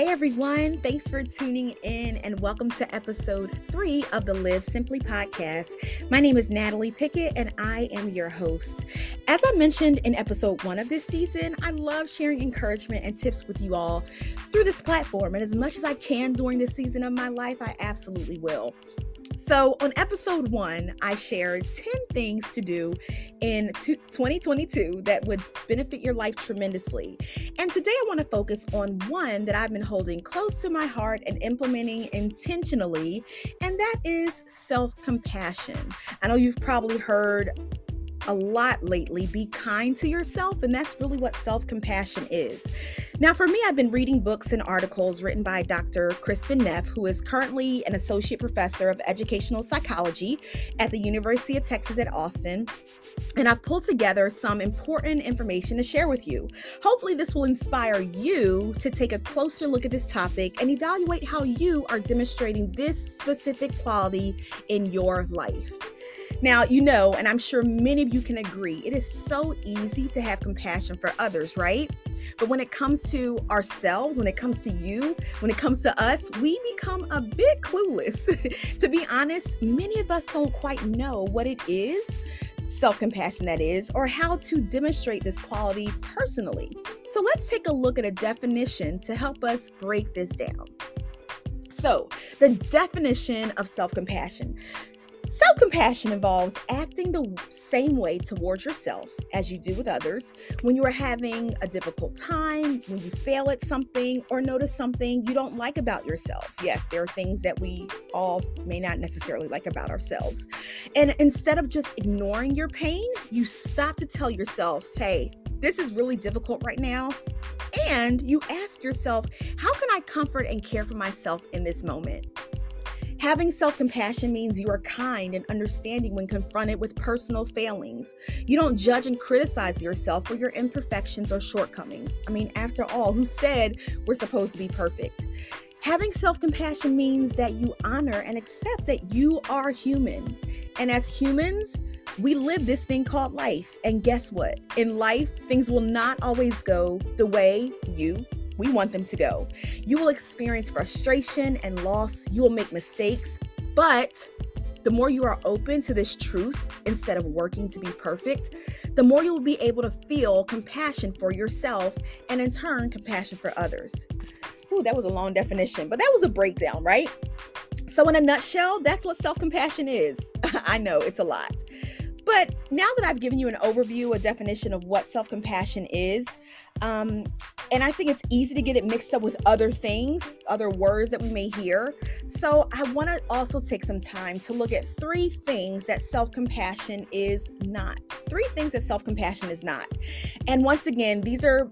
Hey everyone, thanks for tuning in and welcome to episode three of the Live Simply podcast. My name is Natalie Pickett and I am your host. As I mentioned in episode one of this season, I love sharing encouragement and tips with you all through this platform. And as much as I can during this season of my life, I absolutely will. So, on episode one, I shared 10 things to do in 2022 that would benefit your life tremendously. And today I want to focus on one that I've been holding close to my heart and implementing intentionally, and that is self compassion. I know you've probably heard a lot lately be kind to yourself, and that's really what self compassion is. Now, for me, I've been reading books and articles written by Dr. Kristen Neff, who is currently an associate professor of educational psychology at the University of Texas at Austin. And I've pulled together some important information to share with you. Hopefully, this will inspire you to take a closer look at this topic and evaluate how you are demonstrating this specific quality in your life. Now, you know, and I'm sure many of you can agree, it is so easy to have compassion for others, right? But when it comes to ourselves, when it comes to you, when it comes to us, we become a bit clueless. to be honest, many of us don't quite know what it is self compassion that is, or how to demonstrate this quality personally. So let's take a look at a definition to help us break this down. So, the definition of self compassion Self compassion involves acting the same way towards yourself as you do with others when you are having a difficult time, when you fail at something, or notice something you don't like about yourself. Yes, there are things that we all may not necessarily like about ourselves. And instead of just ignoring your pain, you stop to tell yourself, hey, this is really difficult right now. And you ask yourself, how can I comfort and care for myself in this moment? Having self compassion means you are kind and understanding when confronted with personal failings. You don't judge and criticize yourself for your imperfections or shortcomings. I mean, after all, who said we're supposed to be perfect? Having self compassion means that you honor and accept that you are human. And as humans, we live this thing called life. And guess what? In life, things will not always go the way you we want them to go. You will experience frustration and loss. You will make mistakes, but the more you are open to this truth instead of working to be perfect, the more you will be able to feel compassion for yourself and in turn, compassion for others. Ooh, that was a long definition, but that was a breakdown, right? So, in a nutshell, that's what self compassion is. I know it's a lot. But now that I've given you an overview, a definition of what self compassion is, um, and I think it's easy to get it mixed up with other things, other words that we may hear. So I want to also take some time to look at three things that self compassion is not. Three things that self compassion is not. And once again, these are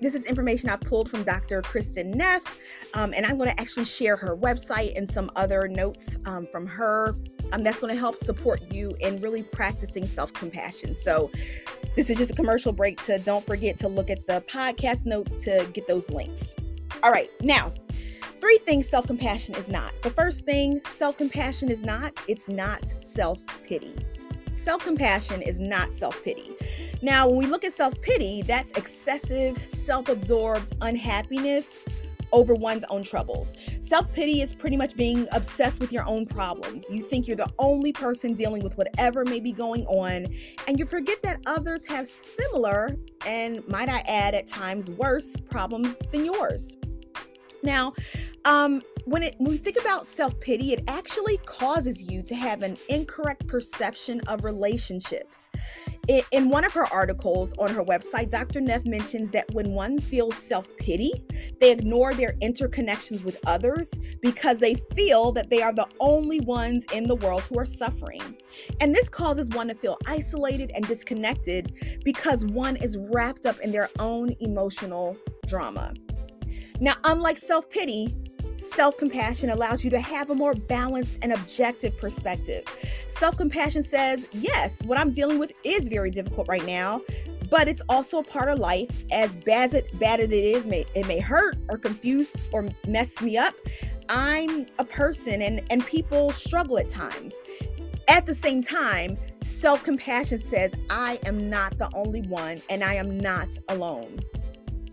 this is information I've pulled from Dr. Kristen Neff, um, and I'm going to actually share her website and some other notes um, from her um, that's going to help support you in really practicing self compassion. So, this is just a commercial break to don't forget to look at the podcast notes to get those links. All right, now, three things self compassion is not. The first thing self compassion is not, it's not self pity. Self compassion is not self pity. Now, when we look at self pity, that's excessive, self absorbed unhappiness over one's own troubles. Self pity is pretty much being obsessed with your own problems. You think you're the only person dealing with whatever may be going on, and you forget that others have similar, and might I add, at times worse problems than yours. Now, um, when it when we think about self-pity, it actually causes you to have an incorrect perception of relationships. In one of her articles on her website, Dr. Neff mentions that when one feels self pity, they ignore their interconnections with others because they feel that they are the only ones in the world who are suffering. And this causes one to feel isolated and disconnected because one is wrapped up in their own emotional drama. Now, unlike self pity, Self compassion allows you to have a more balanced and objective perspective. Self compassion says, yes, what I'm dealing with is very difficult right now, but it's also a part of life. As bad as it, bad as it is, may, it may hurt or confuse or mess me up. I'm a person and, and people struggle at times. At the same time, self compassion says, I am not the only one and I am not alone.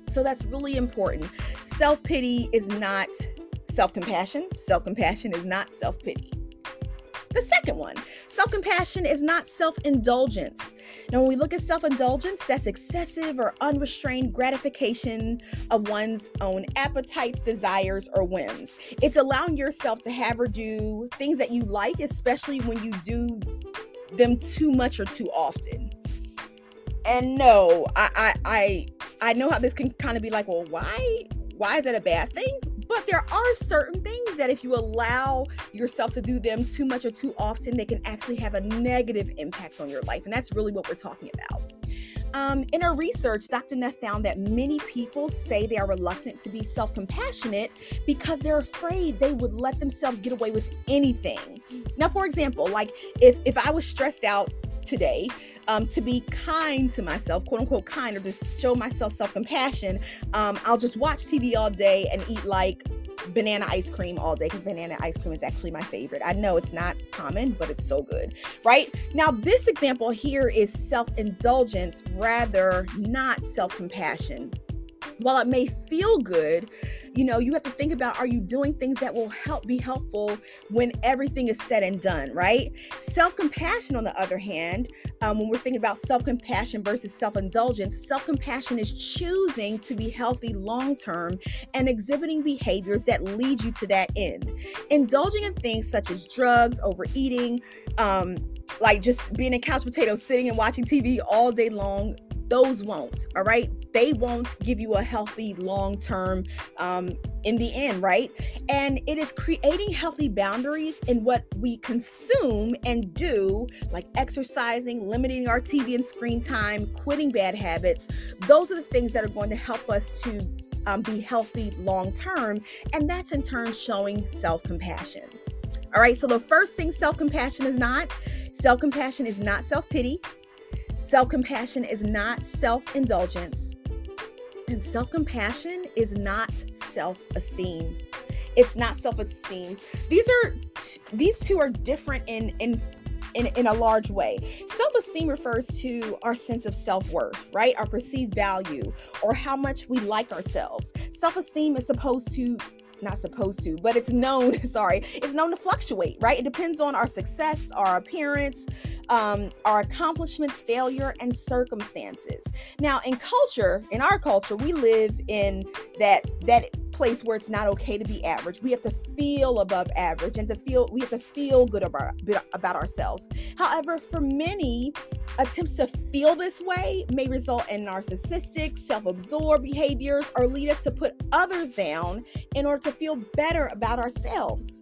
So that's really important. Self pity is not self compassion, self compassion is not self pity. The second one, self compassion is not self indulgence. Now, when we look at self indulgence, that's excessive or unrestrained gratification of one's own appetites, desires, or whims. It's allowing yourself to have or do things that you like, especially when you do them too much or too often. And no, I I I, I know how this can kind of be like, well, why why is that a bad thing? But there are certain things that if you allow yourself to do them too much or too often, they can actually have a negative impact on your life. And that's really what we're talking about. Um, in our research, Dr. Neff found that many people say they are reluctant to be self compassionate because they're afraid they would let themselves get away with anything. Now, for example, like if, if I was stressed out today um, to be kind to myself, quote unquote kind, or to show myself self compassion, um, I'll just watch TV all day and eat like banana ice cream all day because banana ice cream is actually my favorite. I know it's not common, but it's so good, right? Now, this example here is self indulgence rather not self compassion while it may feel good, you know, you have to think about are you doing things that will help be helpful when everything is said and done, right? Self compassion, on the other hand, um, when we're thinking about self compassion versus self indulgence, self compassion is choosing to be healthy long term and exhibiting behaviors that lead you to that end. Indulging in things such as drugs, overeating, um, like just being a couch potato, sitting and watching TV all day long, those won't, all right? They won't give you a healthy long term um, in the end, right? And it is creating healthy boundaries in what we consume and do, like exercising, limiting our TV and screen time, quitting bad habits. Those are the things that are going to help us to um, be healthy long term. And that's in turn showing self compassion. All right, so the first thing self compassion is not self compassion is not self pity. Self compassion is not self indulgence. Self compassion is not self esteem. It's not self esteem. These are these two are different in in in, in a large way. Self esteem refers to our sense of self worth, right? Our perceived value or how much we like ourselves. Self esteem is supposed to not supposed to, but it's known, sorry, it's known to fluctuate, right? It depends on our success, our appearance, um, our accomplishments, failure, and circumstances. Now, in culture, in our culture, we live in that that place where it's not okay to be average. We have to feel above average and to feel we have to feel good about about ourselves. However, for many, attempts to feel this way may result in narcissistic, self-absorbed behaviors or lead us to put others down in order to feel better about ourselves.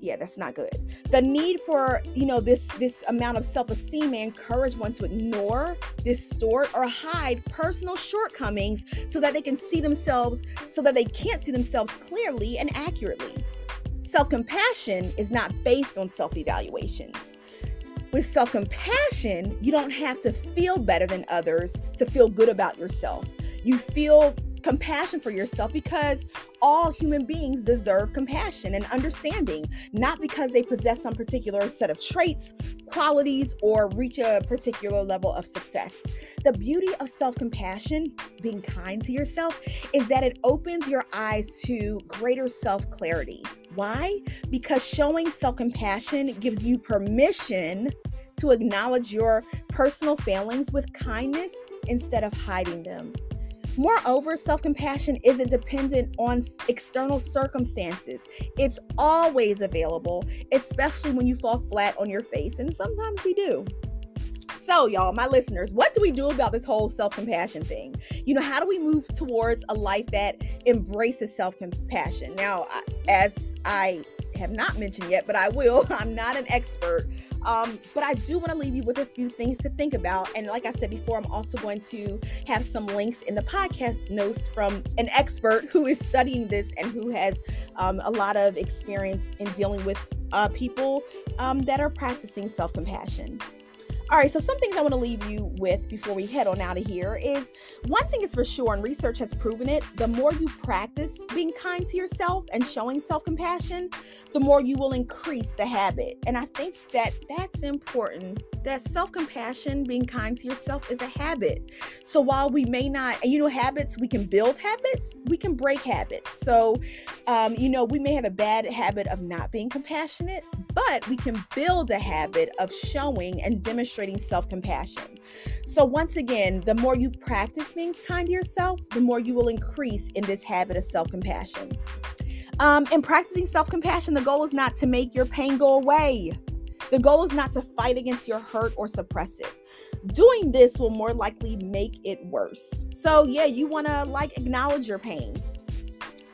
Yeah that's not good. The need for you know this this amount of self-esteem may encourage one to ignore distort or hide personal shortcomings so that they can see themselves so that they can't see themselves clearly and accurately. Self-compassion is not based on self-evaluations with self compassion, you don't have to feel better than others to feel good about yourself. You feel compassion for yourself because all human beings deserve compassion and understanding, not because they possess some particular set of traits, qualities, or reach a particular level of success. The beauty of self compassion, being kind to yourself, is that it opens your eyes to greater self clarity. Why? Because showing self compassion gives you permission to acknowledge your personal failings with kindness instead of hiding them. Moreover, self compassion isn't dependent on external circumstances, it's always available, especially when you fall flat on your face, and sometimes we do. So, y'all, my listeners, what do we do about this whole self compassion thing? You know, how do we move towards a life that embraces self compassion? Now, as I have not mentioned yet, but I will. I'm not an expert. Um, but I do want to leave you with a few things to think about. And like I said before, I'm also going to have some links in the podcast notes from an expert who is studying this and who has um, a lot of experience in dealing with uh, people um, that are practicing self compassion. All right, so some things I want to leave you with before we head on out of here is one thing is for sure, and research has proven it the more you practice being kind to yourself and showing self compassion, the more you will increase the habit. And I think that that's important that self compassion, being kind to yourself, is a habit. So while we may not, you know, habits, we can build habits, we can break habits. So, um, you know, we may have a bad habit of not being compassionate, but we can build a habit of showing and demonstrating self compassion. So, once again, the more you practice being kind to yourself, the more you will increase in this habit of self compassion. Um, in practicing self compassion, the goal is not to make your pain go away. The goal is not to fight against your hurt or suppress it. Doing this will more likely make it worse. So, yeah, you want to like acknowledge your pain,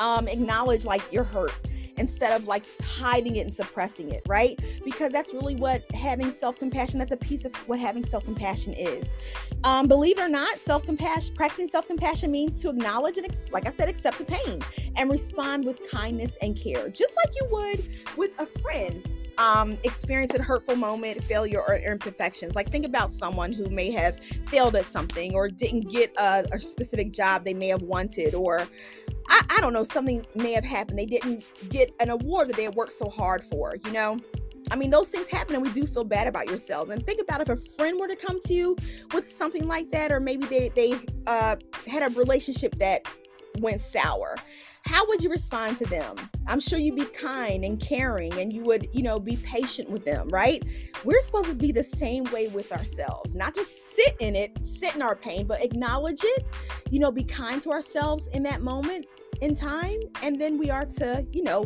um, acknowledge like your hurt instead of like hiding it and suppressing it, right? Because that's really what having self compassion, that's a piece of what having self compassion is. Um, believe it or not, self compassion, practicing self compassion means to acknowledge and, like I said, accept the pain and respond with kindness and care, just like you would with a friend um, experience a hurtful moment, failure, or imperfections. Like, think about someone who may have failed at something or didn't get a, a specific job they may have wanted, or I, I don't know, something may have happened. They didn't get an award that they had worked so hard for, you know? I mean, those things happen and we do feel bad about yourselves. And think about if a friend were to come to you with something like that, or maybe they, they uh, had a relationship that went sour how would you respond to them i'm sure you'd be kind and caring and you would you know be patient with them right we're supposed to be the same way with ourselves not just sit in it sit in our pain but acknowledge it you know be kind to ourselves in that moment in time and then we are to you know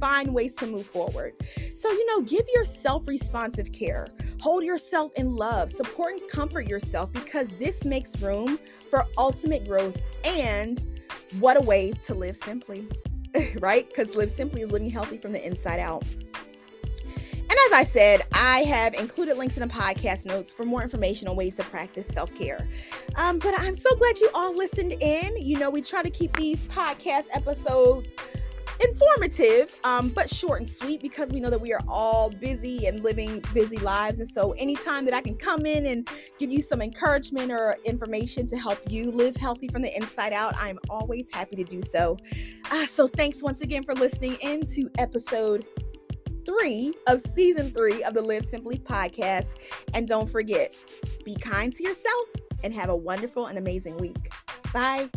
find ways to move forward. So, you know, give yourself responsive care, hold yourself in love, support and comfort yourself because this makes room for ultimate growth and what a way to live simply, right? Because live simply is living healthy from the inside out. And as I said, I have included links in the podcast notes for more information on ways to practice self care. Um, but I'm so glad you all listened in. You know, we try to keep these podcast episodes informative, um, but short and sweet because we know that we are all busy and living busy lives. And so, anytime that I can come in and give you some encouragement or information to help you live healthy from the inside out, I'm always happy to do so. Uh, so, thanks once again for listening in to episode three of season three of the Live Simply podcast. And don't forget, be kind to yourself and have a wonderful and amazing week. Bye.